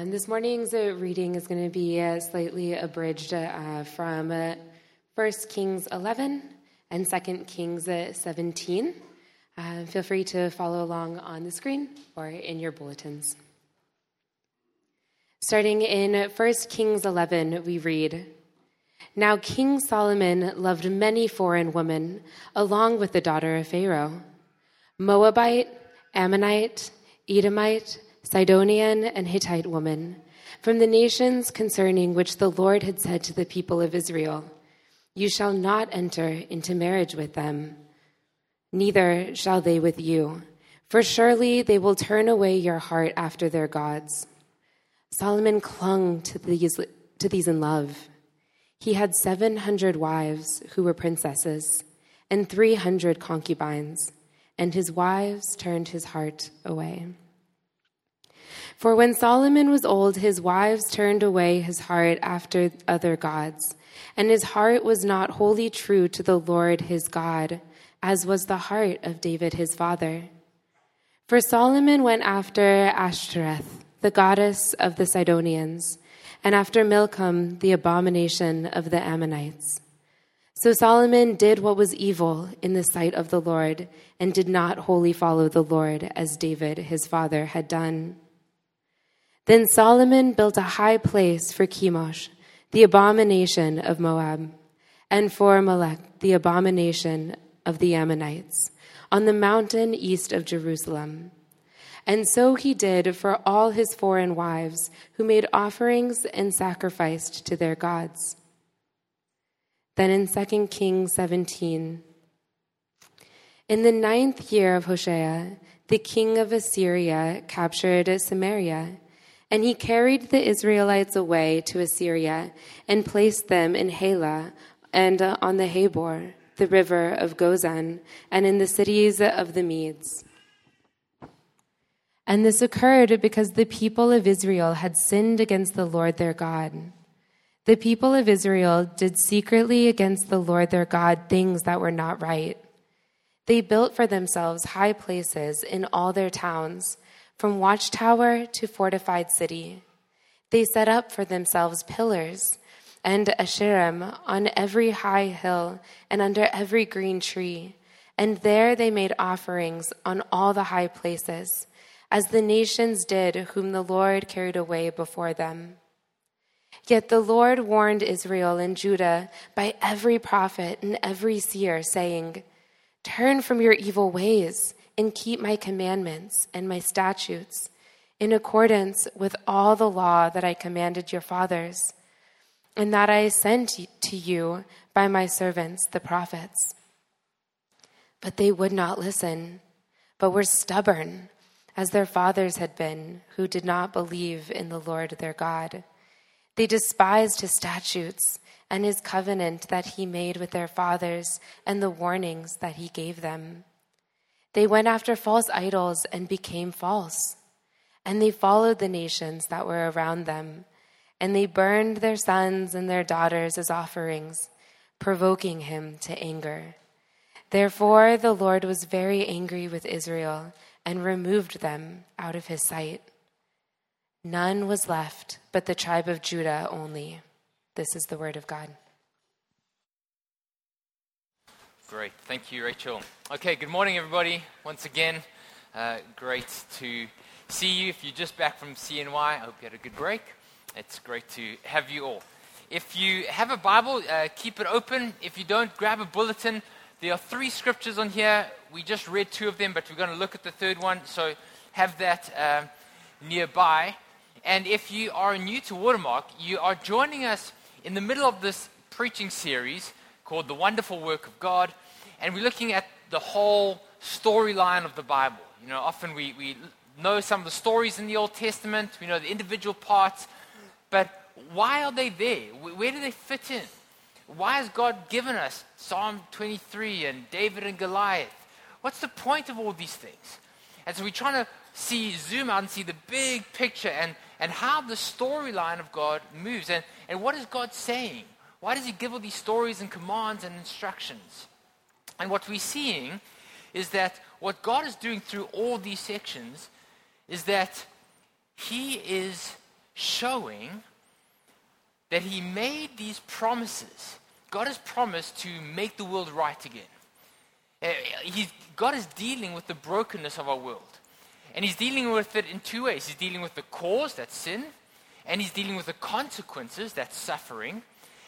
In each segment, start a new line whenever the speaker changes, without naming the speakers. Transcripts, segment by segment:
Um, this morning's uh, reading is going to be uh, slightly abridged uh, from uh, 1 Kings 11 and 2 Kings uh, 17. Uh, feel free to follow along on the screen or in your bulletins. Starting in 1 Kings 11, we read Now King Solomon loved many foreign women, along with the daughter of Pharaoh Moabite, Ammonite, Edomite, Sidonian, and Hittite woman, from the nations concerning which the Lord had said to the people of Israel, You shall not enter into marriage with them, neither shall they with you, for surely they will turn away your heart after their gods. Solomon clung to these, to these in love. He had 700 wives who were princesses, and 300 concubines, and his wives turned his heart away. For when Solomon was old, his wives turned away his heart after other gods, and his heart was not wholly true to the Lord his God, as was the heart of David his father. For Solomon went after Ashtoreth, the goddess of the Sidonians, and after Milcom, the abomination of the Ammonites. So Solomon did what was evil in the sight of the Lord, and did not wholly follow the Lord as David his father had done. Then Solomon built a high place for Chemosh, the abomination of Moab, and for Molech, the abomination of the Ammonites, on the mountain east of Jerusalem. And so he did for all his foreign wives, who made offerings and sacrificed to their gods. Then in 2 Kings 17, in the ninth year of Hoshea, the king of Assyria captured Samaria and he carried the Israelites away to Assyria and placed them in Halah and uh, on the Habor, the river of Gozan, and in the cities of the Medes. And this occurred because the people of Israel had sinned against the Lord their God. The people of Israel did secretly against the Lord their God things that were not right. They built for themselves high places in all their towns from watchtower to fortified city. They set up for themselves pillars and Asherim on every high hill and under every green tree. And there they made offerings on all the high places, as the nations did whom the Lord carried away before them. Yet the Lord warned Israel and Judah by every prophet and every seer, saying, Turn from your evil ways and keep my commandments and my statutes in accordance with all the law that I commanded your fathers, and that I sent to you by my servants, the prophets. But they would not listen, but were stubborn, as their fathers had been, who did not believe in the Lord their God. They despised his statutes and his covenant that he made with their fathers and the warnings that he gave them. They went after false idols and became false. And they followed the nations that were around them. And they burned their sons and their daughters as offerings, provoking him to anger. Therefore, the Lord was very angry with Israel and removed them out of his sight. None was left but the tribe of Judah only. This is the word of God.
Great. Thank you, Rachel. Okay, good morning, everybody. Once again, uh, great to see you. If you're just back from CNY, I hope you had a good break. It's great to have you all. If you have a Bible, uh, keep it open. If you don't, grab a bulletin. There are three scriptures on here. We just read two of them, but we're going to look at the third one. So have that uh, nearby. And if you are new to Watermark, you are joining us in the middle of this preaching series called The Wonderful Work of God. And we're looking at the whole storyline of the Bible. You know, often we, we know some of the stories in the Old Testament, we know the individual parts, but why are they there? Where do they fit in? Why has God given us Psalm 23 and David and Goliath? What's the point of all these things? And so we're trying to see, zoom out and see the big picture and, and how the storyline of God moves. And, and what is God saying? Why does he give all these stories and commands and instructions? And what we're seeing is that what God is doing through all these sections is that he is showing that he made these promises. God has promised to make the world right again. Uh, he's, God is dealing with the brokenness of our world. And he's dealing with it in two ways. He's dealing with the cause, that's sin, and he's dealing with the consequences, that's suffering.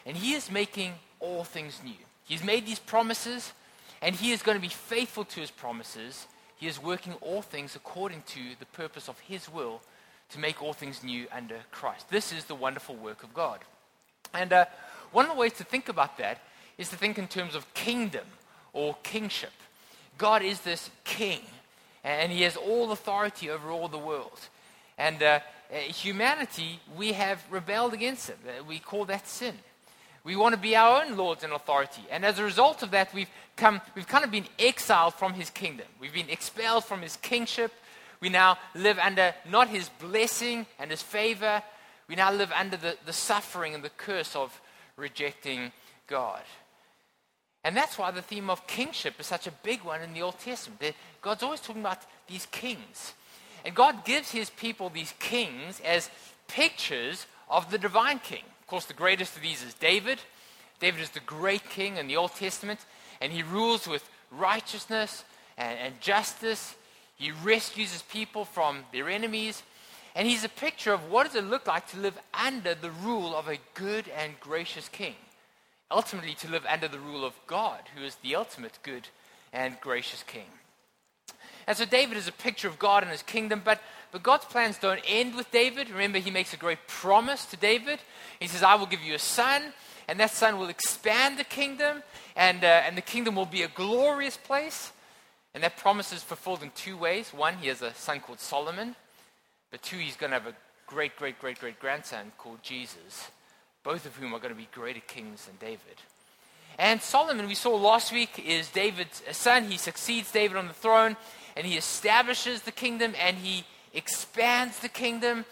And he is making all things new. He's made these promises, and he is going to be faithful to his promises. He is working all things according to the purpose of his will to make all things new under Christ. This is the wonderful work of God. And uh, one of the ways to think about that is to think in terms of kingdom or kingship. God is this king, and he has all authority over all the world. And uh, uh humanity, we have rebelled against him. We call that sin. We want to be our own lords and authority. And as a result of that, we've, come, we've kind of been exiled from his kingdom. We've been expelled from his kingship. We now live under not his blessing and his favor. We now live under the, the suffering and the curse of rejecting God. And that's why the theme of kingship is such a big one in the Old Testament. God's always talking about these kings. And God gives his people these kings as pictures of the divine king. Course, the greatest of these is David. David is the great king in the Old Testament, and he rules with righteousness and, and justice. He rescues his people from their enemies. And he's a picture of what does it look like to live under the rule of a good and gracious king. Ultimately, to live under the rule of God, who is the ultimate good and gracious king. And so David is a picture of God and his kingdom, but, but God's plans don't end with David. Remember, he makes a great promise to David. He says, I will give you a son, and that son will expand the kingdom, and, uh, and the kingdom will be a glorious place. And that promise is fulfilled in two ways. One, he has a son called Solomon, but two, he's going to have a great, great, great, great grandson called Jesus, both of whom are going to be greater kings than David. And Solomon, we saw last week, is David's son. He succeeds David on the throne, and he establishes the kingdom, and he expands the kingdom.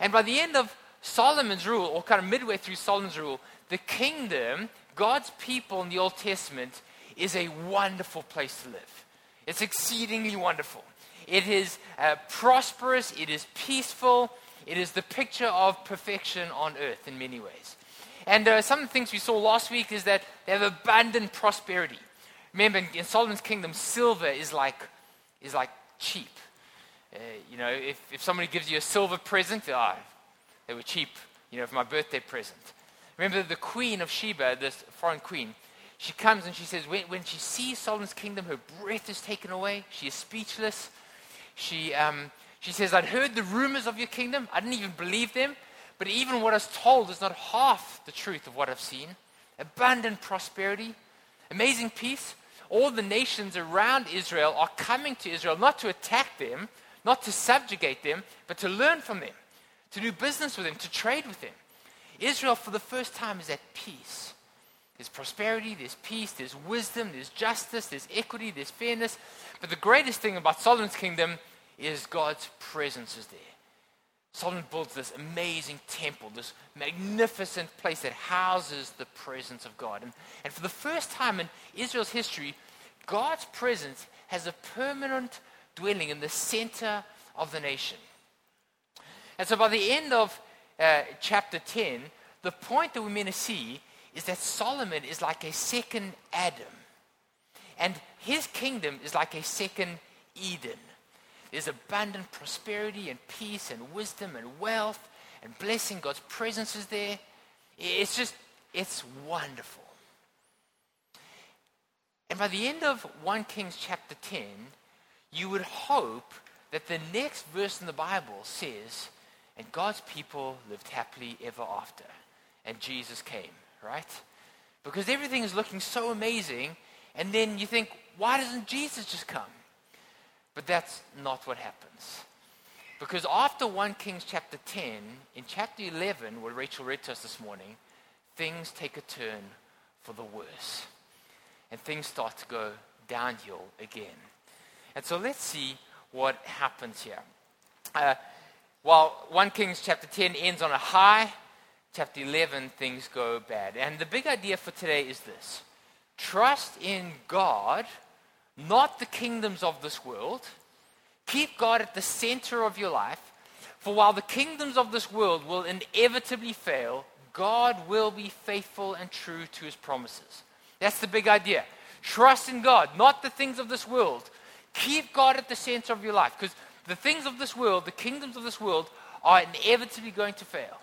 And by the end of Solomon's rule, or kind of midway through Solomon's rule, the kingdom, God's people in the Old Testament, is a wonderful place to live. It's exceedingly wonderful. It is uh, prosperous, it is peaceful, it is the picture of perfection on earth in many ways. And uh, some of the things we saw last week is that they have abundant prosperity. Remember, in, Solomon's kingdom, silver is like, is like cheap. Uh, you know, if, if somebody gives you a silver present, ah, they were cheap, you know, for my birthday present. Remember the queen of Sheba, this foreign queen, she comes and she says, when, when she sees Solomon's kingdom, her breath is taken away. She is speechless. She, um, she says, I'd heard the rumors of your kingdom. I didn't even believe them. But even what I was told is not half the truth of what I've seen. Abundant prosperity, amazing peace. All the nations around Israel are coming to Israel not to attack them, not to subjugate them, but to learn from them, to do business with them, to trade with them. Israel, for the first time, is at peace. There's prosperity, there's peace, there's wisdom, there's justice, there's equity, there's fairness. But the greatest thing about Solomon's kingdom is God's presence is there. Solomon builds this amazing temple, this magnificent place that houses the presence of God. And, and for the first time in Israel's history, God's presence has a permanent dwelling in the center of the nation. And so by the end of uh, chapter 10, the point that we're going to see is that Solomon is like a second Adam. And his kingdom is like a second Eden. There's abundant prosperity and peace and wisdom and wealth and blessing. God's presence is there. It's just, it's wonderful. And by the end of 1 Kings chapter 10, you would hope that the next verse in the Bible says, and God's people lived happily ever after. And Jesus came right? Because everything is looking so amazing, and then you think, why doesn't Jesus just come? But that's not what happens. Because after 1 Kings chapter 10, in chapter 11, where Rachel read to us this morning, things take a turn for the worse. And things start to go downhill again. And so let's see what happens here. Uh, while 1 Kings chapter 10 ends on a high, chapter 11, things go bad. And the big idea for today is this trust in God, not the kingdoms of this world. Keep God at the center of your life. For while the kingdoms of this world will inevitably fail, God will be faithful and true to his promises. That's the big idea. Trust in God, not the things of this world. Keep God at the center of your life because the things of this world, the kingdoms of this world, are inevitably going to fail.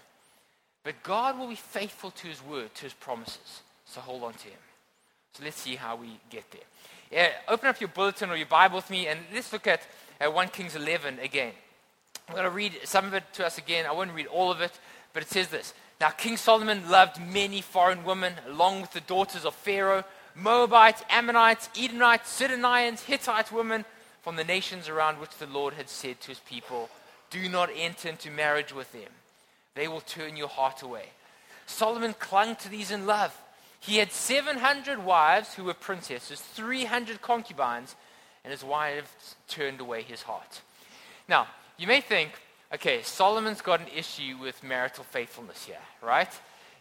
But God will be faithful to his word, to his promises. So hold on to him. So let's see how we get there. Yeah, open up your bulletin or your Bible with me and let's look at uh, 1 Kings 11 again. I'm going to read some of it to us again. I won't read all of it, but it says this. Now, King Solomon loved many foreign women, along with the daughters of Pharaoh, Moabites, Ammonites, Edomites, Sidonians, Hittite women from the nations around which the Lord had said to his people, Do not enter into marriage with them. They will turn your heart away. Solomon clung to these in love. He had 700 wives who were princesses, 300 concubines, and his wives turned away his heart. Now, you may think, okay, Solomon's got an issue with marital faithfulness here, right?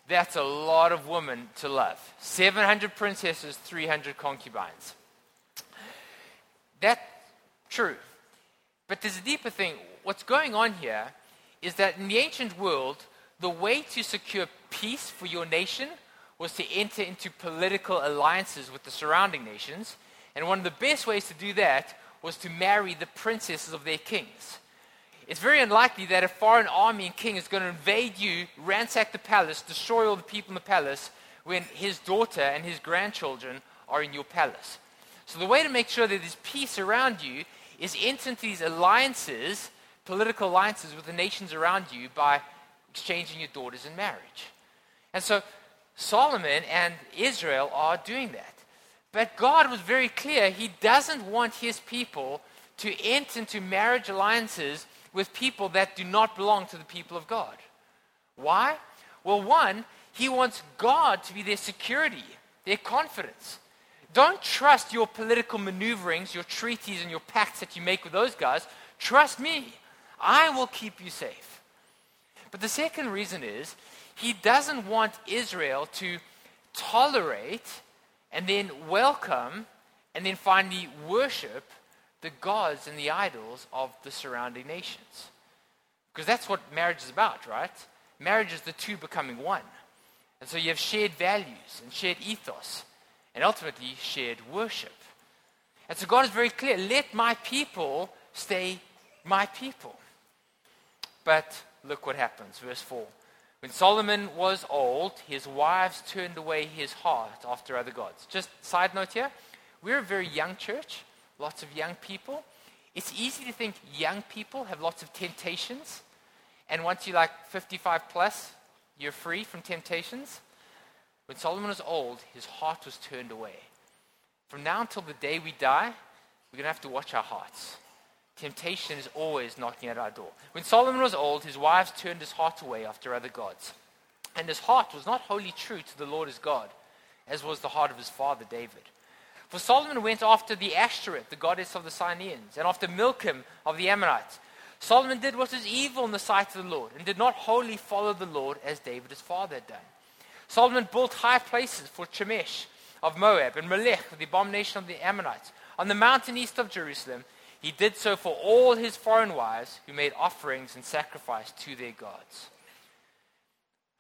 That's a lot of women to love. 700 princesses, 300 concubines. That's true. But there's a deeper thing. What's going on here is that in the ancient world, the way to secure peace for your nation was to enter into political alliances with the surrounding nations. And one of the best ways to do that was to marry the princesses of their kings. It's very unlikely that a foreign army and king is going to invade you, ransack the palace, destroy all the people in the palace when his daughter and his grandchildren are in your palace. So, the way to make sure that there's peace around you is enter into these alliances, political alliances with the nations around you by exchanging your daughters in marriage. And so, Solomon and Israel are doing that. But God was very clear. He doesn't want his people to enter into marriage alliances with people that do not belong to the people of God. Why? Well, one, he wants God to be their security, their confidence. Don't trust your political maneuverings, your treaties, and your pacts that you make with those guys. Trust me. I will keep you safe. But the second reason is he doesn't want Israel to tolerate and then welcome and then finally worship the gods and the idols of the surrounding nations. Because that's what marriage is about, right? Marriage is the two becoming one. And so you have shared values and shared ethos and ultimately shared worship. And so God is very clear let my people stay my people. But look what happens, verse 4. When Solomon was old, his wives turned away his heart after other gods. Just side note here, we're a very young church, lots of young people. It's easy to think young people have lots of temptations, and once you're like 55 plus, you're free from temptations. When Solomon was old, his heart was turned away. From now until the day we die, we're going to have to watch our hearts. Temptation is always knocking at our door. When Solomon was old, his wives turned his heart away after other gods. And his heart was not wholly true to the Lord his God, as was the heart of his father David. For Solomon went after the Ashtoreth, the goddess of the Syrians, and after Milcom of the Ammonites. Solomon did what was evil in the sight of the Lord, and did not wholly follow the Lord as David his father had done. Solomon built high places for Chemosh of Moab, and Molech, the abomination of the Ammonites, on the mountain east of Jerusalem he did so for all his foreign wives who made offerings and sacrifice to their gods.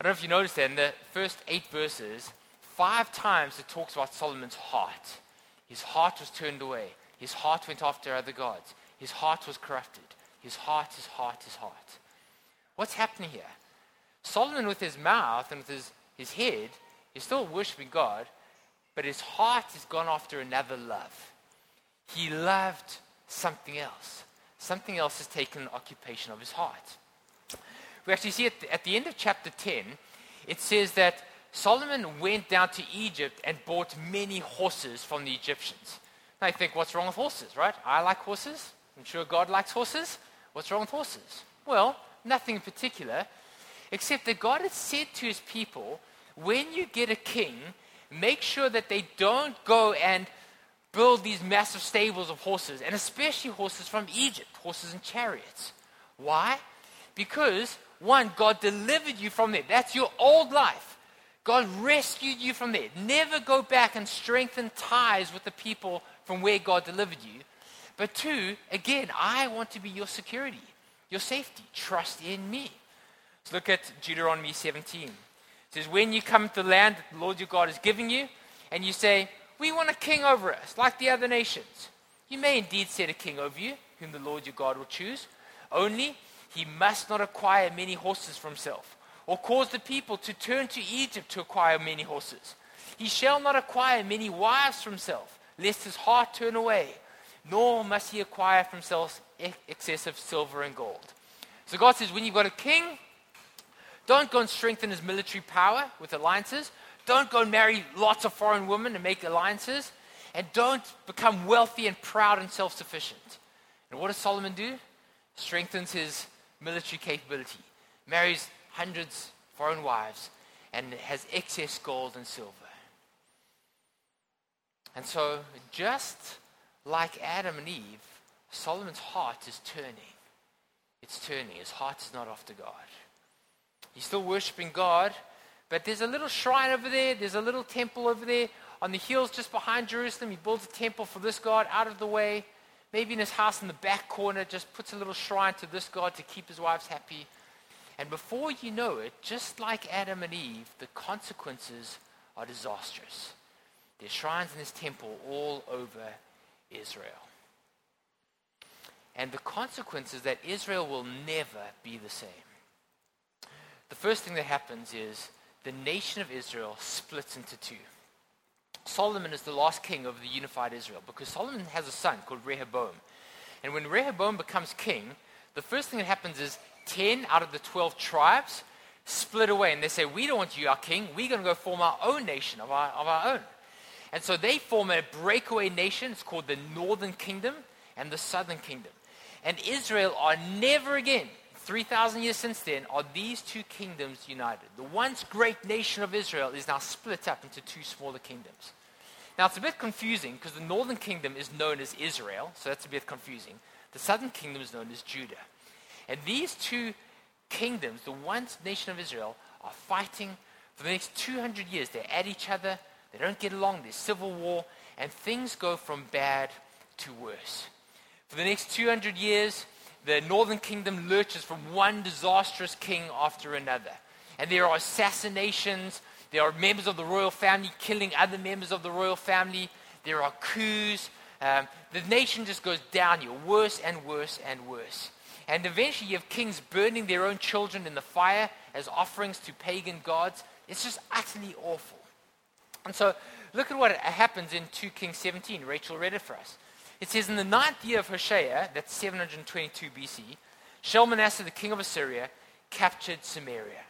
I don't know if you noticed that in the first eight verses, five times it talks about Solomon's heart. His heart was turned away. His heart went after other gods. His heart was corrupted. His heart, his heart, his heart. What's happening here? Solomon, with his mouth and with his, his head, is still worshiping God, but his heart has gone after another love. He loved something else. Something else has taken occupation of his heart. We actually see at the, at the end of chapter 10, it says that Solomon went down to Egypt and bought many horses from the Egyptians. Now you think, what's wrong with horses, right? I like horses. I'm sure God likes horses. What's wrong with horses? Well, nothing in particular, except that God had said to his people, when you get a king, make sure that they don't go and build these massive stables of horses, and especially horses from Egypt, horses and chariots. Why? Because, one, God delivered you from there. That's your old life. God rescued you from there. Never go back and strengthen ties with the people from where God delivered you. But two, again, I want to be your security. your safety. Trust in me. Let's look at Deuteronomy 17. It says, When you come to the land that the Lord your God is giving you, and you say, We want a king over us, like the other nations, you may indeed set a king over you, whom the Lord your God will choose. Only he must not acquire many horses for himself, or cause the people to turn to Egypt to acquire many horses. He shall not acquire many wives for himself, lest his heart turn away, nor must he acquire for himself excessive silver and gold. So God says, when you've got a king, don't go and strengthen his military power with alliances. Don't go and marry lots of foreign women and make alliances. And don't become wealthy and proud and self sufficient. And what does Solomon do? Strengthens his military capability, marries hundreds foreign wives, and has excess gold and silver. And so, just like Adam and Eve, Solomon's heart is turning. It's turning. His heart is not after God. He's still worshiping God, but there's a little shrine over there, there's a little temple over there on the hills just behind Jerusalem. He builds a temple for this God out of the way. Maybe in his house in the back corner, just puts a little shrine to this God to keep his wives happy. And before you know it, just like Adam and Eve, the consequences are disastrous. There's shrines in this temple all over Israel. And the consequence is that Israel will never be the same. The first thing that happens is the nation of Israel splits into two. Solomon is the last king of the unified Israel because Solomon has a son called Rehoboam. And when Rehoboam becomes king, the first thing that happens is 10 out of the 12 tribes split away and they say, We don't want you, our king. We're going to go form our own nation of our, of our own. And so they form a breakaway nation. It's called the Northern Kingdom and the Southern Kingdom. And Israel are never again 3,000 years since then, are these two kingdoms united. The once great nation of Israel is now split up into two smaller kingdoms. Now, it's a bit confusing because the northern kingdom is known as Israel, so that's a bit confusing. The southern kingdom is known as Judah. And these two kingdoms, the once nation of Israel, are fighting for the next 200 years. They're at each other, they don't get along, there's civil war, and things go from bad to worse. For the next 200 years, the northern kingdom lurches from one disastrous king after another. And there are assassinations, there are members of the royal family killing other members of the royal family, there are coups. Um, the nation just goes downhill, worse and worse and worse. And eventually, you have kings burning their own children in the fire as offerings to pagan gods. It's just utterly awful. And so, look at what happens in 2 Kings 17. Rachel read it for us. It says, In the ninth year of Hoshea, that's 722 BC, Shalmaneser, the king of Assyria, captured Samaria.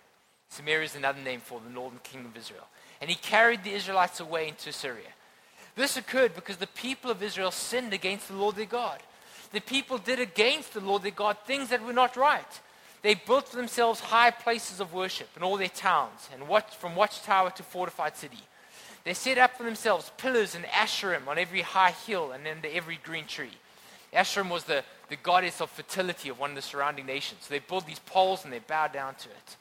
Samaria is another name for the northern kingdom of Israel. And he carried the Israelites away into Assyria. This occurred because the people of Israel sinned against the Lord their God. The people did against the Lord their God things that were not right. They built for themselves high places of worship in all their towns, and watch, from watchtower to fortified city. They set up for themselves pillars and Asherim on every high hill and under every green tree. Asherim was the, the goddess of fertility of one of the surrounding nations. So they built these poles and they bowed down to it.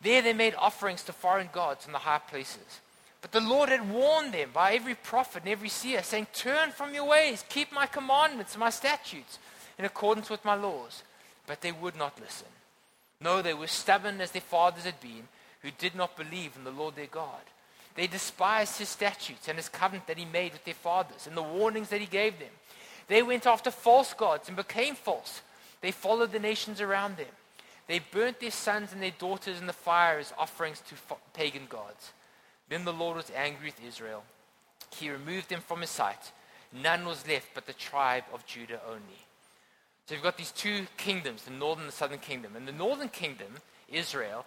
There they made offerings to foreign gods in the high places. But the Lord had warned them by every prophet and every seer, saying, Turn from your ways, keep my commandments and my statutes in accordance with my laws. But they would not listen. No, they were stubborn as their fathers had been, who did not believe in the Lord their God. They despised his statutes and his covenant that he made with their fathers and the warnings that he gave them. They went after false gods and became false. They followed the nations around them. They burnt their sons and their daughters in the fire as offerings to pagan gods. Then the Lord was angry with Israel. He removed them from his sight. None was left but the tribe of Judah only. So you've got these two kingdoms, the northern and the southern kingdom. And the northern kingdom, Israel,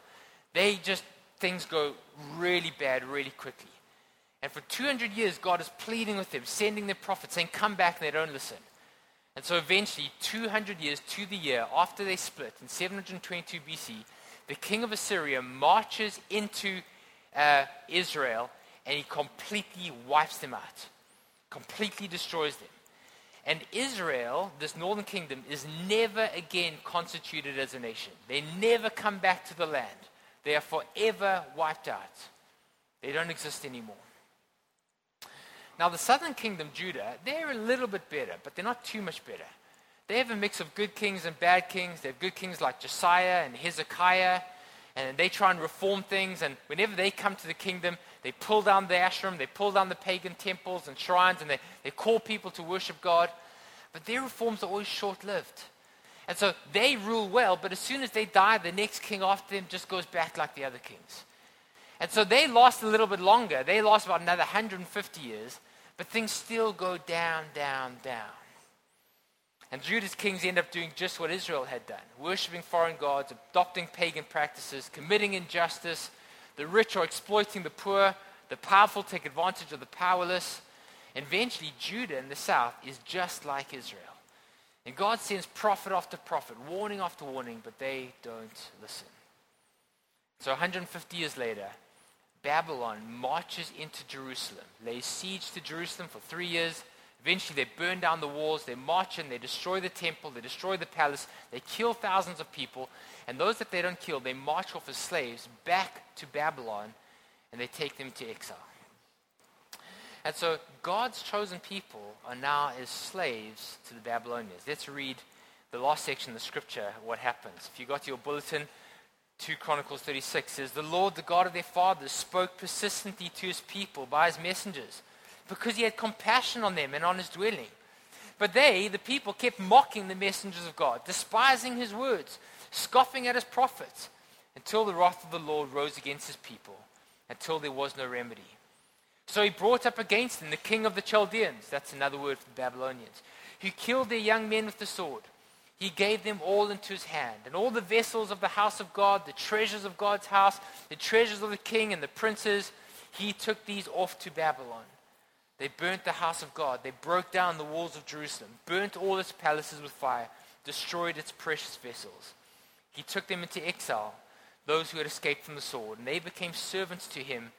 they just things go really bad really quickly. And for 200 years, God is pleading with them, sending their prophets, saying, Come back, and they don't listen. And so eventually, 200 years to the year after they split, in 722 BC, the king of Assyria marches into uh, Israel and he completely wipes them out, completely destroys them. And Israel, this northern kingdom, is never again constituted as a nation. They never come back to the land. They are forever wiped out. They don't exist anymore. Now, the southern kingdom, Judah, they're a little bit better, but they're not too much better. They have a mix of good kings and bad kings. They have good kings like Josiah and Hezekiah, and they try and reform things. And whenever they come to the kingdom, they pull down the Asherim, they pull down the pagan temples and shrines, and they, they call people to worship God. But their reforms are always short lived. And so they rule well, but as soon as they die, the next king after them just goes back like the other kings. And so they last a little bit longer. They last about another 150 years, but things still go down, down, down. And Judah's kings end up doing just what Israel had done worshipping foreign gods, adopting pagan practices, committing injustice. The rich are exploiting the poor, the powerful take advantage of the powerless. And eventually, Judah in the south is just like Israel. And God sends prophet after prophet, warning after warning, but they don't listen. So 150 years later, Babylon marches into Jerusalem, lays siege to Jerusalem for three years. Eventually, they burn down the walls, they march in, they destroy the temple, they destroy the palace, they kill thousands of people. And those that they don't kill, they march off as slaves back to Babylon and they take them to exile. And so God's chosen people are now as slaves to the Babylonians. Let's read the last section of the scripture, what happens. If you got your bulletin, 2 Chronicles 36 says, The Lord, the God of their fathers, spoke persistently to his people by his messengers because he had compassion on them and on his dwelling. But they, the people, kept mocking the messengers of God, despising his words, scoffing at his prophets, until the wrath of the Lord rose against his people, until there was no remedy. So he brought up against them the king of the Chaldeans, that's another word for the Babylonians, who killed their young men with the sword he gave them all into his hand. And all the vessels of the house of God, the treasures of God's house, the treasures of the king and the princes, he took these off to Babylon. They burnt the house of God. They broke down the walls of Jerusalem, burnt all its palaces with fire, destroyed its precious vessels. He took them into exile, those who had escaped from the sword, and they became servants to him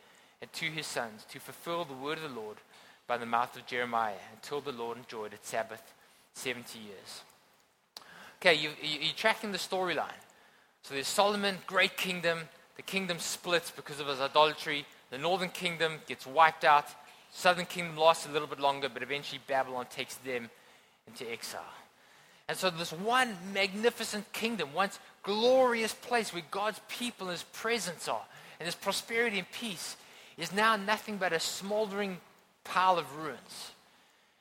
and to his sons to fulfill the word of the Lord by the mouth of Jeremiah until the Lord enjoyed its Sabbath 70 years. Okay, you, are tracking the storyline. So there's Solomon, great kingdom. The kingdom splits because of his idolatry. The northern kingdom gets wiped out. Southern kingdom lasts a little bit longer, but eventually Babylon takes them into exile. And so this one magnificent kingdom, once glorious place where God's people and his presence are, and his prosperity and peace, is now nothing but a smoldering pile of ruins.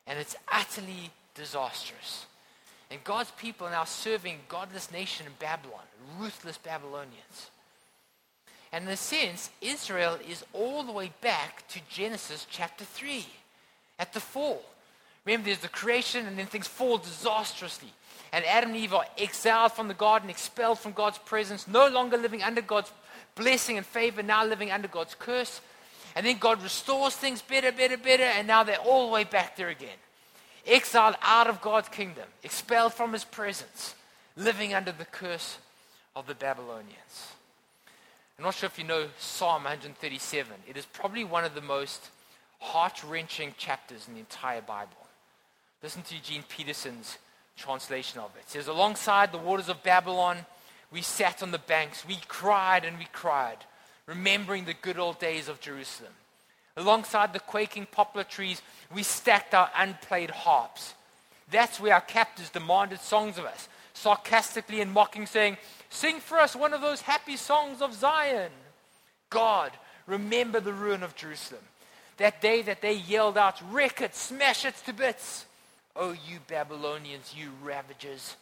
And it's utterly disastrous. And God's people are now serving godless nation in Babylon, ruthless Babylonians. And in a sense, Israel is all the way back to Genesis chapter 3 at the fall. Remember, there's the creation, and then things fall disastrously. And Adam and Eve are exiled from the garden, expelled from God's presence, no longer living under God's blessing and favor, now living under God's curse. And then God restores things better, better, better, and now they're all the way back there again exiled out of God's kingdom, expelled from his presence, living under the curse of the Babylonians. I'm not sure if you know Psalm 137. It is probably one of the most heart wrenching chapters in the entire Bible. Listen to Eugene Peterson's translation of it. It says, Alongside the waters of Babylon, we sat on the banks, we cried and we cried, remembering the good old days of Jerusalem. Alongside the quaking poplar trees, we stacked our unplayed harps. That's where our captors demanded songs of us, sarcastically and mocking, saying, Sing for us one of those happy songs of Zion. God, remember the ruin of Jerusalem. That day that they yelled out, Wreck it, smash it to bits. Oh, you Babylonians, you ravagers,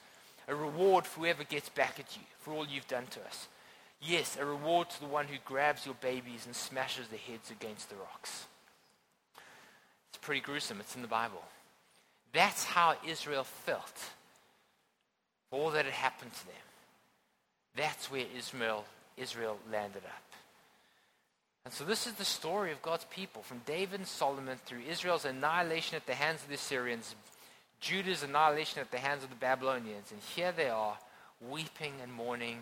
a reward for whoever gets back at you for all you've done to us. Yes, a reward to the one who grabs your babies and smashes their heads against the rocks. It's pretty gruesome. It's in the Bible. That's how Israel felt. for All that had happened to them. That's where Israel, Israel landed up. And so this is the story of God's people from David and Solomon through Israel's annihilation at the hands of the Assyrians, Judah's annihilation at the hands of the Babylonians. And here they are, weeping and mourning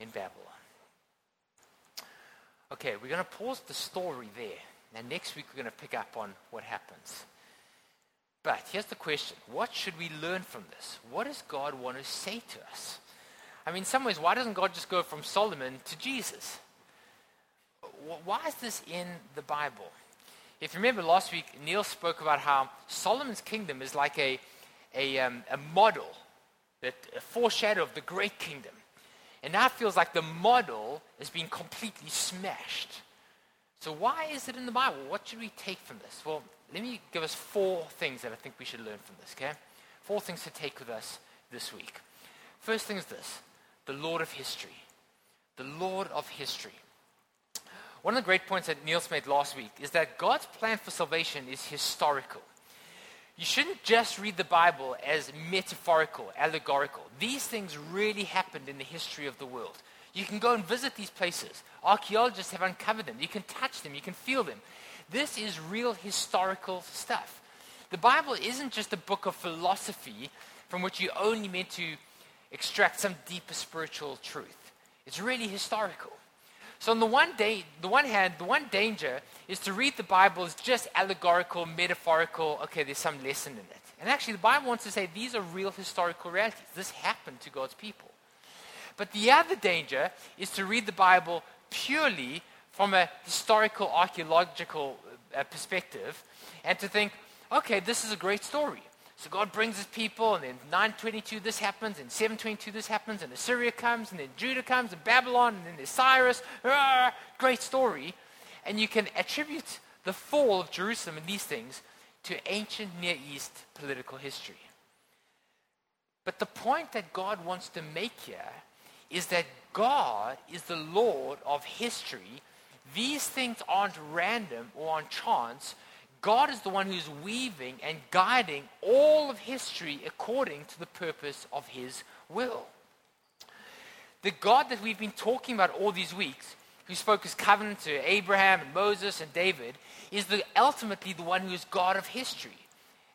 in Babylon. Okay, we're going to pause the story there. Now, next week, we're going to pick up on what happens. But here's the question What should we learn from this? What does God want to say to us? I mean, in some ways, why doesn't God just go from Solomon to Jesus? Why is this in the Bible? If you remember last week, Neil spoke about how Solomon's kingdom is like a, a, um, a model that a foreshadow of the great kingdom. And now it feels like the model is being completely smashed. So, why is it in the Bible? What should we take from this? Well, let me give us four things that I think we should learn from this, okay? Four things to take with us this week. First thing is this the Lord of history. The Lord of history. One of the great points that Niels made last week is that God's plan for salvation is historical. You shouldn't just read the Bible as metaphorical, allegorical. These things really happened in the history of the world. You can go and visit these places. Archaeologists have uncovered them. You can touch them. You can feel them. This is real historical stuff. The Bible isn't just a book of philosophy from which you're only meant to extract some deeper spiritual truth. It's really historical. So, on the one, day, the one hand, the one danger is to read the Bible as just allegorical, metaphorical, okay, there's some lesson in it. And actually, the Bible wants to say these are real historical realities. This happened to God's people. But the other danger is to read the Bible purely from a historical, archaeological uh, perspective and to think, okay, this is a great story. So God brings his people, and then 922 this happens, and 722 this happens, and Assyria comes, and then Judah comes, and Babylon, and then there's Cyrus. Ah, great story. And you can attribute the fall of Jerusalem and these things to ancient Near East political history. But the point that God wants to make here is that God is the Lord of history. These things aren't random or on chance. God is the one who's weaving and guiding all of history according to the purpose of his will. The God that we've been talking about all these weeks, who spoke his covenant to Abraham and Moses and David, is the, ultimately the one who is God of history.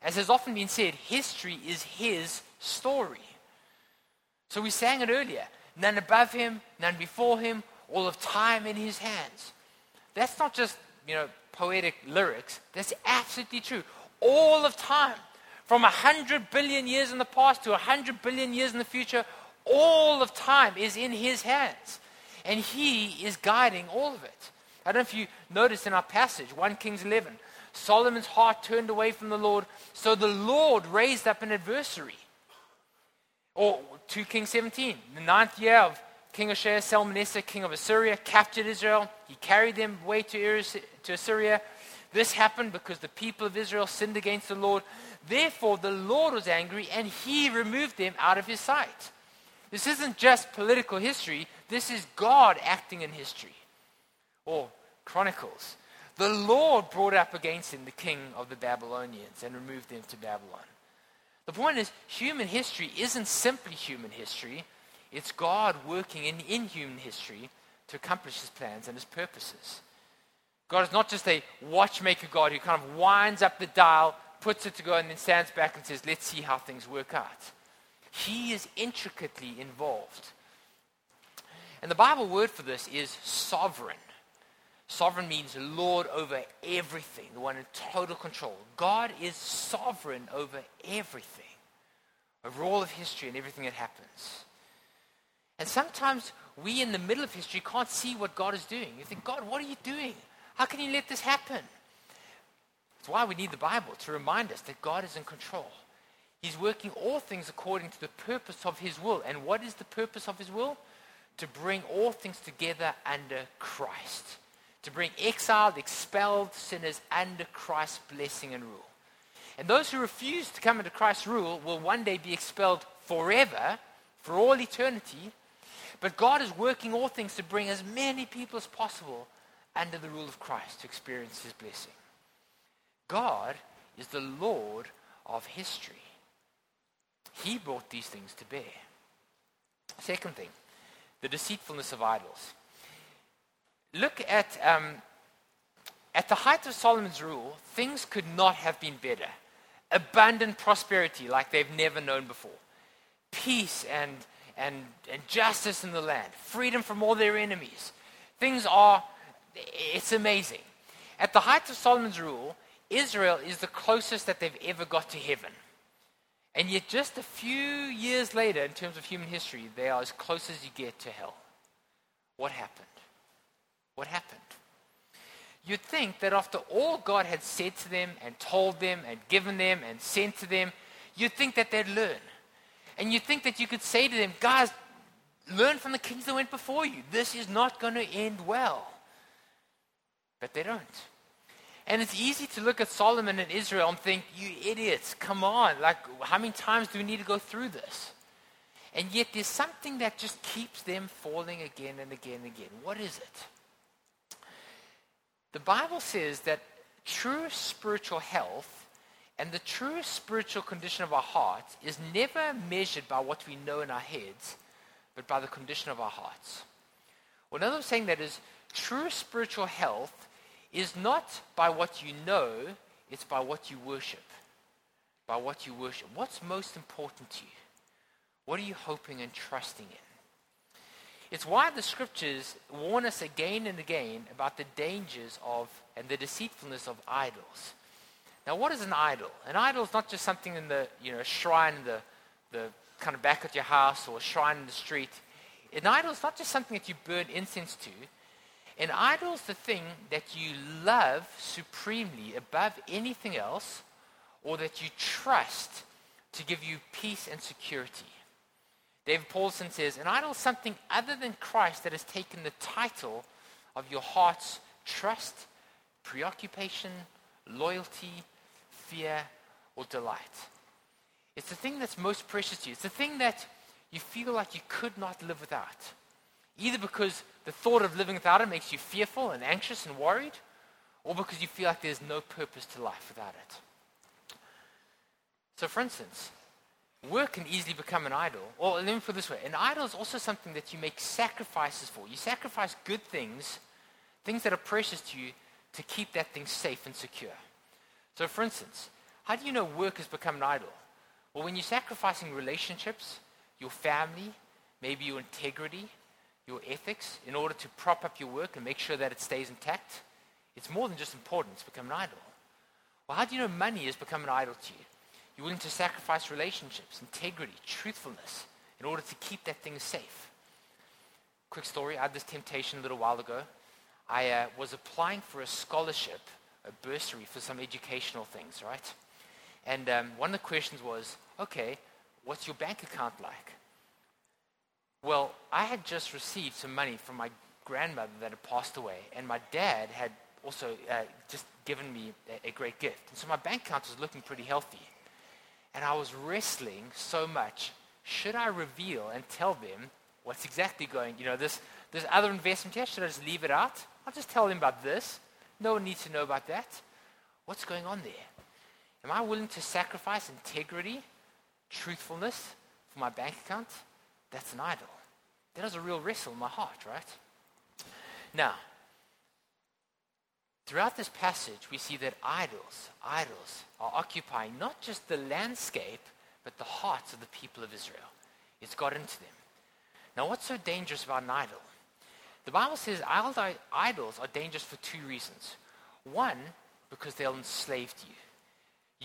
As has often been said, history is his story. So we sang it earlier none above him, none before him, all of time in his hands. That's not just, you know, poetic lyrics. That's absolutely true. All of time, from 100 billion years in the past to 100 billion years in the future, all of time is in his hands. And he is guiding all of it. I don't know if you noticed in our passage, 1 Kings 11, Solomon's heart turned away from the Lord, so the Lord raised up an adversary. Or 2 Kings 17, the ninth year of King Hoshea, Shalmaneser, king of Assyria, captured Israel. He carried them away to, to Assyria. This happened because the people of Israel sinned against the Lord. Therefore, the Lord was angry and he removed them out of his sight. This isn't just political history, this is God acting in history. Or Chronicles. The Lord brought up against him the king of the Babylonians and removed them to Babylon. The point is, human history isn't simply human history, it's God working in, in human history to accomplish his plans and his purposes. God is not just a watchmaker God who kind of winds up the dial, puts it to go, and then stands back and says, Let's see how things work out. He is intricately involved. And the Bible word for this is sovereign. Sovereign means Lord over everything, the one in total control. God is sovereign over everything, over all of history and everything that happens. And sometimes we in the middle of history can't see what God is doing. You think, God, what are you doing? How can you let this happen? It's why we need the Bible to remind us that God is in control. He's working all things according to the purpose of His will. And what is the purpose of His will? To bring all things together under Christ. To bring exiled, expelled sinners under Christ's blessing and rule. And those who refuse to come under Christ's rule will one day be expelled forever, for all eternity, but God is working all things to bring as many people as possible under the rule of Christ to experience his blessing. God is the Lord of history. He brought these things to bear. Second thing, the deceitfulness of idols. Look at, um, at the height of Solomon's rule, things could not have been better. Abundant prosperity like they've never known before. Peace and and, and justice in the land, freedom from all their enemies. Things are, it's amazing. At the height of Solomon's rule, Israel is the closest that they've ever got to heaven. And yet, just a few years later, in terms of human history, they are as close as you get to hell. What happened? What happened? You'd think that after all God had said to them and told them and given them and sent to them, you'd think that they'd learn. And you think that you could say to them, guys, learn from the kings that went before you. This is not going to end well. But they don't. And it's easy to look at Solomon and Israel and think, you idiots, come on. Like, how many times do we need to go through this? And yet there's something that just keeps them falling again and again and again. What is it? The Bible says that true spiritual health and the true spiritual condition of our hearts is never measured by what we know in our heads, but by the condition of our hearts. Well, another saying that is true spiritual health is not by what you know, it's by what you worship. By what you worship. What's most important to you? What are you hoping and trusting in? It's why the scriptures warn us again and again about the dangers of and the deceitfulness of idols. Now, what is an idol? An idol is not just something in the you know shrine in the the kind of back of your house or a shrine in the street. An idol is not just something that you burn incense to. An idol is the thing that you love supremely above anything else or that you trust to give you peace and security. David Powlison says, An idol is something other than Christ that has taken the title of your heart's trust, preoccupation, loyalty, fear, or delight. It's the thing that's most precious to you. It's the thing that you feel like you could not live without. Either because the thought of living without it makes you fearful and anxious and worried, or because you feel like there's no purpose to life without it. So, for instance, work can easily become an idol. Or let me put it this way an idol is also something that you make sacrifices for. You sacrifice good things, things that are precious to you, to keep that thing safe and secure. So, for instance, how do you know work has become an idol? Well, when you're sacrificing relationships, your family, maybe your integrity, your ethics, in order to prop up your work and make sure that it stays intact, it's more than just important, it's become an idol. Well, how do you know money has become an idol to you? You're willing to sacrifice relationships, integrity, truthfulness in order to keep that thing safe. Quick story I had this temptation a little while ago. I uh, was applying for a scholarship, a bursary for some educational things, right? And um, one of the questions was, okay, what's your bank account like? Well, I had just received some money from my grandmother that had passed away, and my dad had also uh, just given me a, a great gift. And so my bank account was looking pretty healthy. And I was wrestling so much. Should I reveal and tell them what's exactly going, you know, this, this other investment here, should I just leave it out? I'll just tell them about this. No one needs to know about that. What's going on there? Am I willing to sacrifice integrity, truthfulness for my bank account? That's an idol. That is a real wrestle in my heart, right? Now, throughout this passage, we see that idols, idols, are occupying not just the landscape, but the hearts of the people of Israel. It's got into them. Now, what's so dangerous about an idol? The Bible says idols are dangerous for two reasons. One, because they'll enslave you.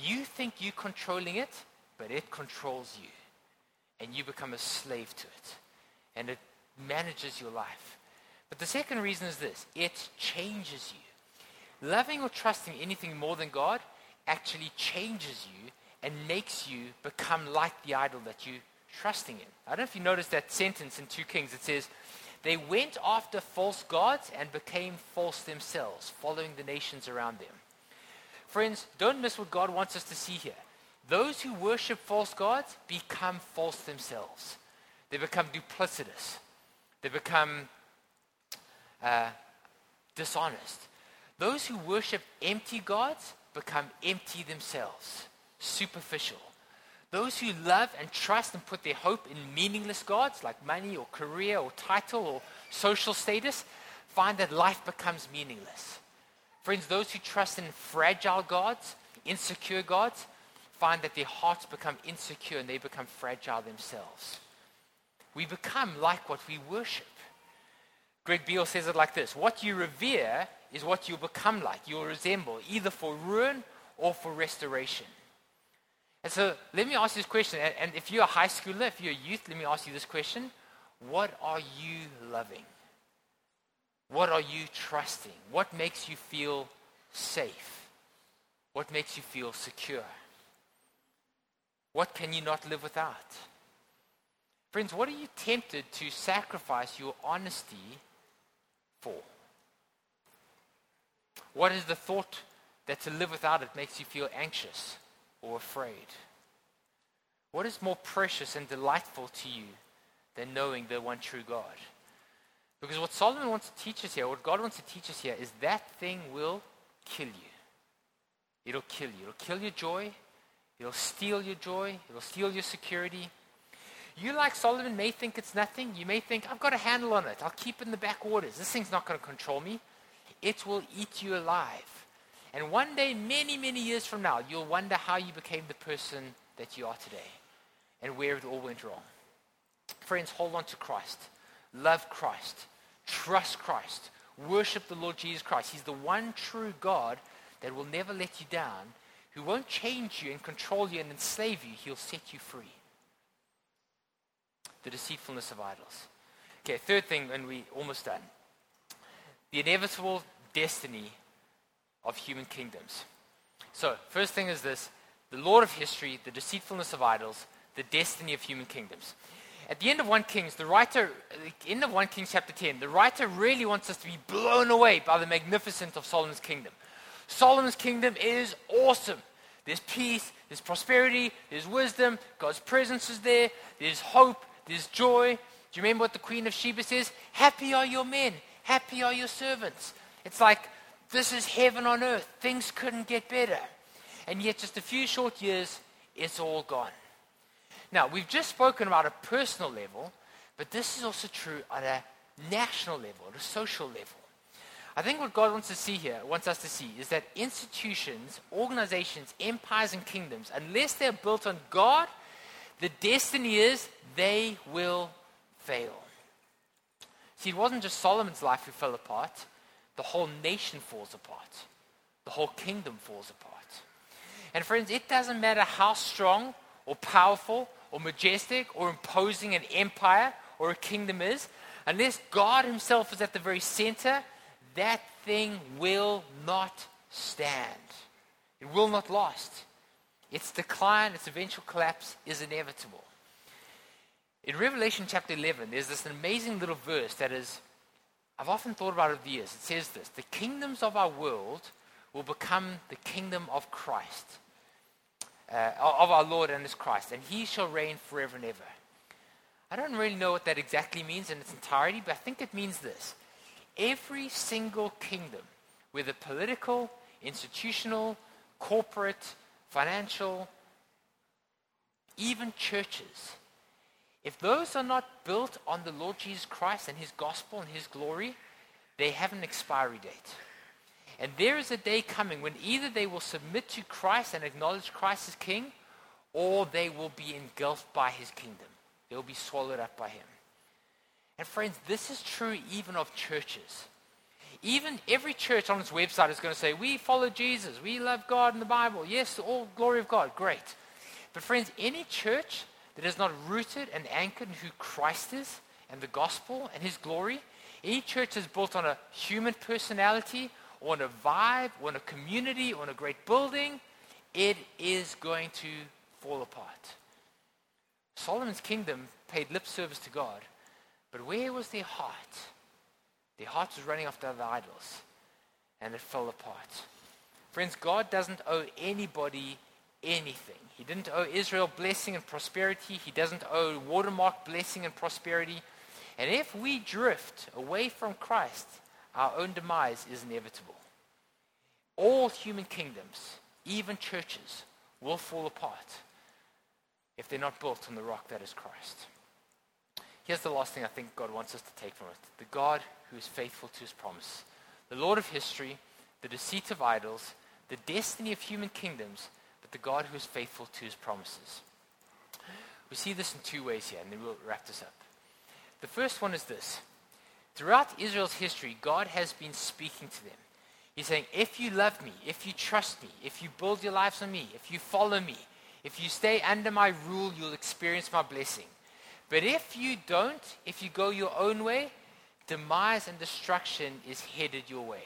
You think you're controlling it, but it controls you. And you become a slave to it. And it manages your life. But the second reason is this it changes you. Loving or trusting anything more than God actually changes you and makes you become like the idol that you're trusting in. I don't know if you noticed that sentence in 2 Kings. It says, They went after false gods and became false themselves, following the nations around them. Friends, don't miss what God wants us to see here. Those who worship false gods become false themselves. They become duplicitous. They become uh, dishonest. Those who worship empty gods become empty themselves, superficial. Those who love and trust and put their hope in meaningless gods like money or career or title or social status find that life becomes meaningless. Friends, those who trust in fragile gods, insecure gods, find that their hearts become insecure and they become fragile themselves. We become like what we worship. Greg Beale says it like this What you revere is what you'll become like. You'll resemble either for ruin or for restoration. And so let me ask you this question. And if you're a high schooler, if you're a youth, let me ask you this question What are you loving? What are you trusting? What makes you feel safe? What makes you feel secure? What can you not live without? Friends, what are you tempted to sacrifice your honesty for? What is the thought that to live without it makes you feel anxious or afraid? What is more precious and delightful to you than knowing the one true God? Because what Solomon wants to teach us here, what God wants to teach us here, is that thing will kill you. It'll kill you. It'll kill your joy. It'll steal your joy. It'll steal your security. You, like Solomon, may think it's nothing. You may think, I've got a handle on it. I'll keep in the back waters. This thing's not going to control me. It will eat you alive. And one day, many, many years from now, you'll wonder how you became the person that you are today and where it all went wrong. Friends, hold on to Christ. Love Christ. Trust Christ. Worship the Lord Jesus Christ. He's the one true God that will never let you down, who won't change you and control you and enslave you. He'll set you free. The deceitfulness of idols. Okay, third thing, and we almost done. The inevitable destiny of human kingdoms. So, first thing is this the Lord of history, the deceitfulness of idols, the destiny of human kingdoms. At the end of 1 Kings, the writer, end of 1 Kings chapter 10, the writer really wants us to be blown away by the magnificence of Solomon's kingdom. Solomon's kingdom is awesome. There's peace, there's prosperity, there's wisdom, God's presence is there, there's hope, there's joy. Do you remember what the Queen of Sheba says? Happy are your men, happy are your servants. It's like this is heaven on earth. Things couldn't get better. And yet, just a few short years, it's all gone. Now, we've just spoken about a personal level, but this is also true at a national level, at a social level. I think what God wants to see here, wants us to see, is that institutions, organizations, empires, and kingdoms, unless they're built on God, the destiny is they will fail. See, it wasn't just Solomon's life who fell apart, the whole nation falls apart, the whole kingdom falls apart. And friends, it doesn't matter how strong or powerful or majestic or imposing an empire or a kingdom is, unless God Himself is at the very center, that thing will not stand. It will not last. Its decline, its eventual collapse is inevitable. In Revelation chapter 11, there's this amazing little verse that is, I've often thought about it over the years. It says this The kingdoms of our world will become the kingdom of Christ uh, of our Lord and his Christ, and he shall reign forever and ever. I don't really know what that exactly means in its entirety, but I think it means this. Every single kingdom, whether political, institutional, corporate, financial, even churches, if those are not built on the Lord Jesus Christ and his gospel and his glory, they have an expiry date. And there is a day coming when either they will submit to Christ and acknowledge Christ as king, or they will be engulfed by his kingdom. They will be swallowed up by him. And friends, this is true even of churches. Even every church on its website is going to say, We follow Jesus, we love God and the Bible. Yes, all glory of God. Great. But friends, any church that is not rooted and anchored in who Christ is and the gospel and his glory, any church that's built on a human personality or on a vibe, or on a community, or on a great building, it is going to fall apart. Solomon's kingdom paid lip service to God, but where was their heart? Their heart was running after other idols, and it fell apart. Friends, God doesn't owe anybody anything. He didn't owe Israel blessing and prosperity. He doesn't owe Watermark blessing and prosperity. And if we drift away from Christ, our own demise is inevitable. All human kingdoms, even churches, will fall apart if they're not built on the rock that is Christ. Here's the last thing I think God wants us to take from it the God who is faithful to his promise, the Lord of history, the deceit of idols, the destiny of human kingdoms, but the God who is faithful to his promises. We see this in two ways here, and then we'll wrap this up. The first one is this Throughout Israel's history, God has been speaking to them. He's saying, if you love me, if you trust me, if you build your lives on me, if you follow me, if you stay under my rule, you'll experience my blessing. But if you don't, if you go your own way, demise and destruction is headed your way.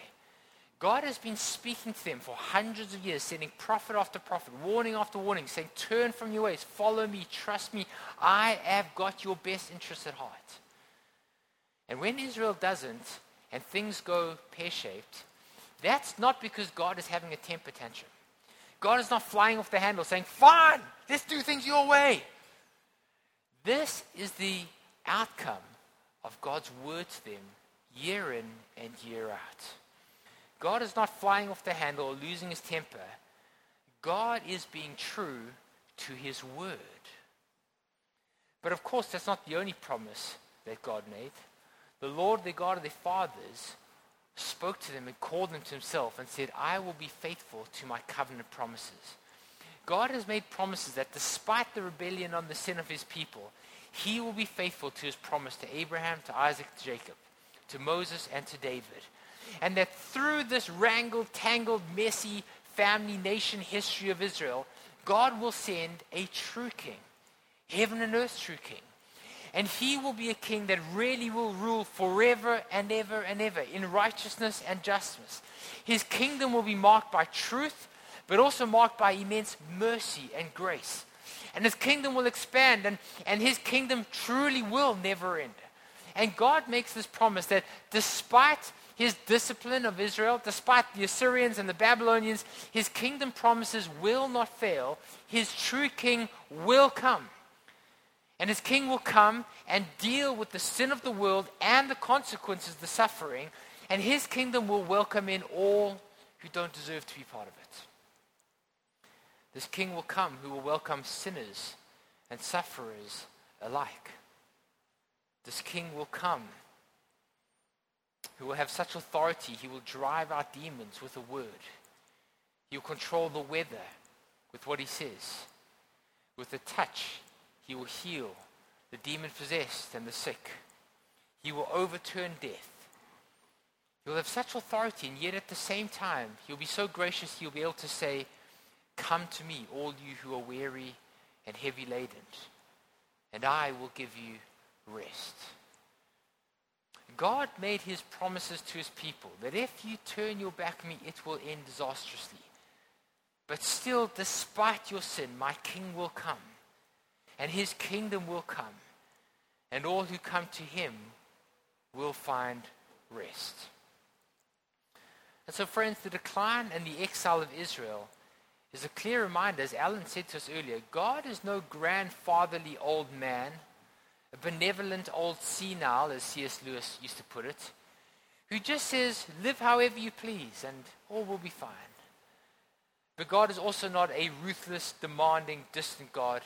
God has been speaking to them for hundreds of years, sending prophet after prophet, warning after warning, saying, Turn from your ways, follow me, trust me. I have got your best interests at heart. And when Israel doesn't, and things go pear shaped, that's not because God is having a temper tantrum. God is not flying off the handle saying, Fine, let's do things your way. This is the outcome of God's word to them year in and year out. God is not flying off the handle or losing his temper. God is being true to his word. But of course, that's not the only promise that God made. The Lord, the God of their fathers, spoke to them and called them to himself and said, I will be faithful to my covenant promises. God has made promises that despite the rebellion and the sin of his people, he will be faithful to his promise to Abraham, to Isaac, to Jacob, to Moses, and to David. And that through this wrangled, tangled, messy family nation history of Israel, God will send a true king, heaven and earth true king. And he will be a king that really will rule forever and ever and ever in righteousness and justice. His kingdom will be marked by truth, but also marked by immense mercy and grace. And his kingdom will expand, and, and his kingdom truly will never end. And God makes this promise that despite his discipline of Israel, despite the Assyrians and the Babylonians, his kingdom promises will not fail. His true king will come. And his king will come and deal with the sin of the world and the consequences, the suffering, and his kingdom will welcome in all who don't deserve to be part of it. This king will come who will welcome sinners and sufferers alike. This king will come who will have such authority, he will drive out demons with a word. He will control the weather with what he says. With a touch, he will heal the demon possessed and the sick. He will overturn death. He will have such authority, and yet at the same time, he'll be so gracious, he'll be able to say, Come to me, all you who are weary and heavy laden, and I will give you rest. God made his promises to his people that if you turn your back on me, it will end disastrously. But still, despite your sin, my king will come and his kingdom will come, and all who come to him will find rest. And so, friends, the decline and the exile of Israel is a clear reminder, as Alan said to us earlier God is no grandfatherly old man, a benevolent old senile, as C.S. Lewis used to put it, who just says, live however you please and all will be fine. But God is also not a ruthless, demanding, distant God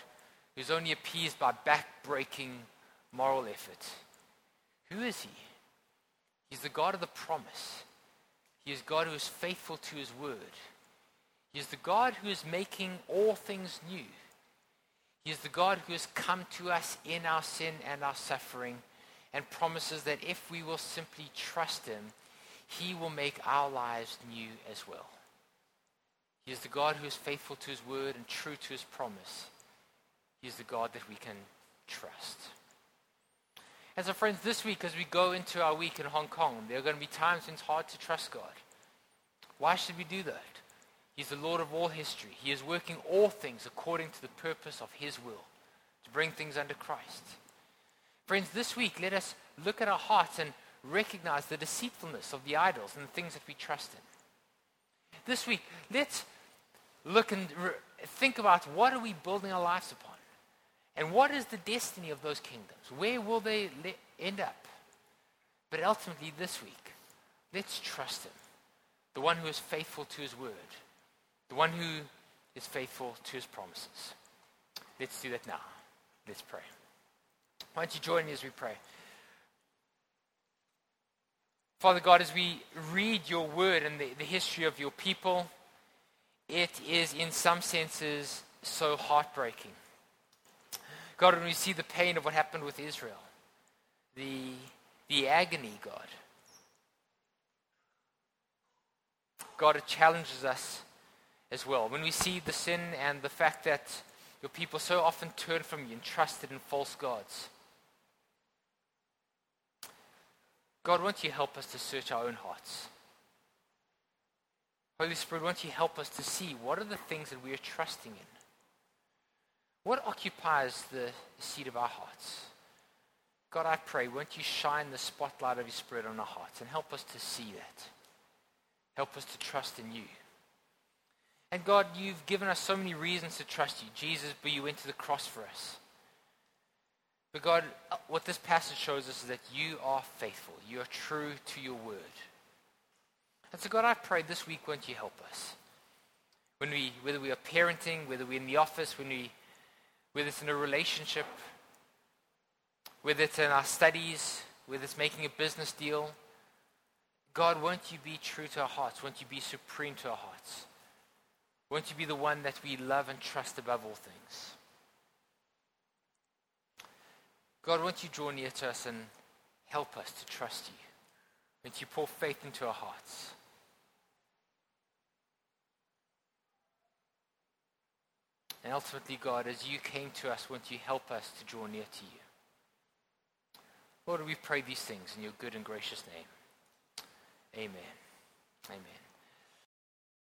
who's only appeased by back-breaking moral effort. Who is he? He's the God of the promise. He is God who is faithful to his word. He is the God who is making all things new. He is the God who has come to us in our sin and our suffering and promises that if we will simply trust him, he will make our lives new as well. He is the God who is faithful to his word and true to his promise. He is the God that we can trust. And so, friends, this week, as we go into our week in Hong Kong, there are going to be times when it's hard to trust God. Why should we do that? He's the Lord of all history. He is working all things according to the purpose of His will, to bring things under Christ. Friends, this week, let us look at our hearts and recognize the deceitfulness of the idols and the things that we trust in. This week, let's look and re- think about what are we building our lives upon? And what is the destiny of those kingdoms? Where will they le- end up? But ultimately, this week, let's trust Him, the one who is faithful to His word, the one who is faithful to His promises. Let's do that now. Let's pray. Why don't you join me as we pray? Father God, as we read your word and the, the history of your people, it is in some senses so heartbreaking. God, when we see the pain of what happened with Israel, the, the agony, God, God, it challenges us as well. When we see the sin and the fact that your people so often turn from you and trusted in false gods. God, won't you help us to search our own hearts? Holy Spirit, won't you help us to see what are the things that we are trusting in? What occupies the seat of our hearts? God, I pray, won't you shine the spotlight of your Spirit on our hearts and help us to see that? Help us to trust in you. And God, you've given us so many reasons to trust you. Jesus, but you went to the cross for us. But God, uh, what this passage shows us is that you are faithful. You are true to your word. And so, God, I pray this week, won't you help us? When we, whether we are parenting, whether we're in the office, when we, whether it's in a relationship, whether it's in our studies, whether it's making a business deal, God, won't you be true to our hearts? Won't you be supreme to our hearts? Won't you be the one that we love and trust above all things? God, won't you draw near to us and help us to trust you? Won't you pour faith into our hearts? And ultimately, God, as you came to us, won't you help us to draw near to you? Lord, we pray these things in your good and gracious name. Amen. Amen.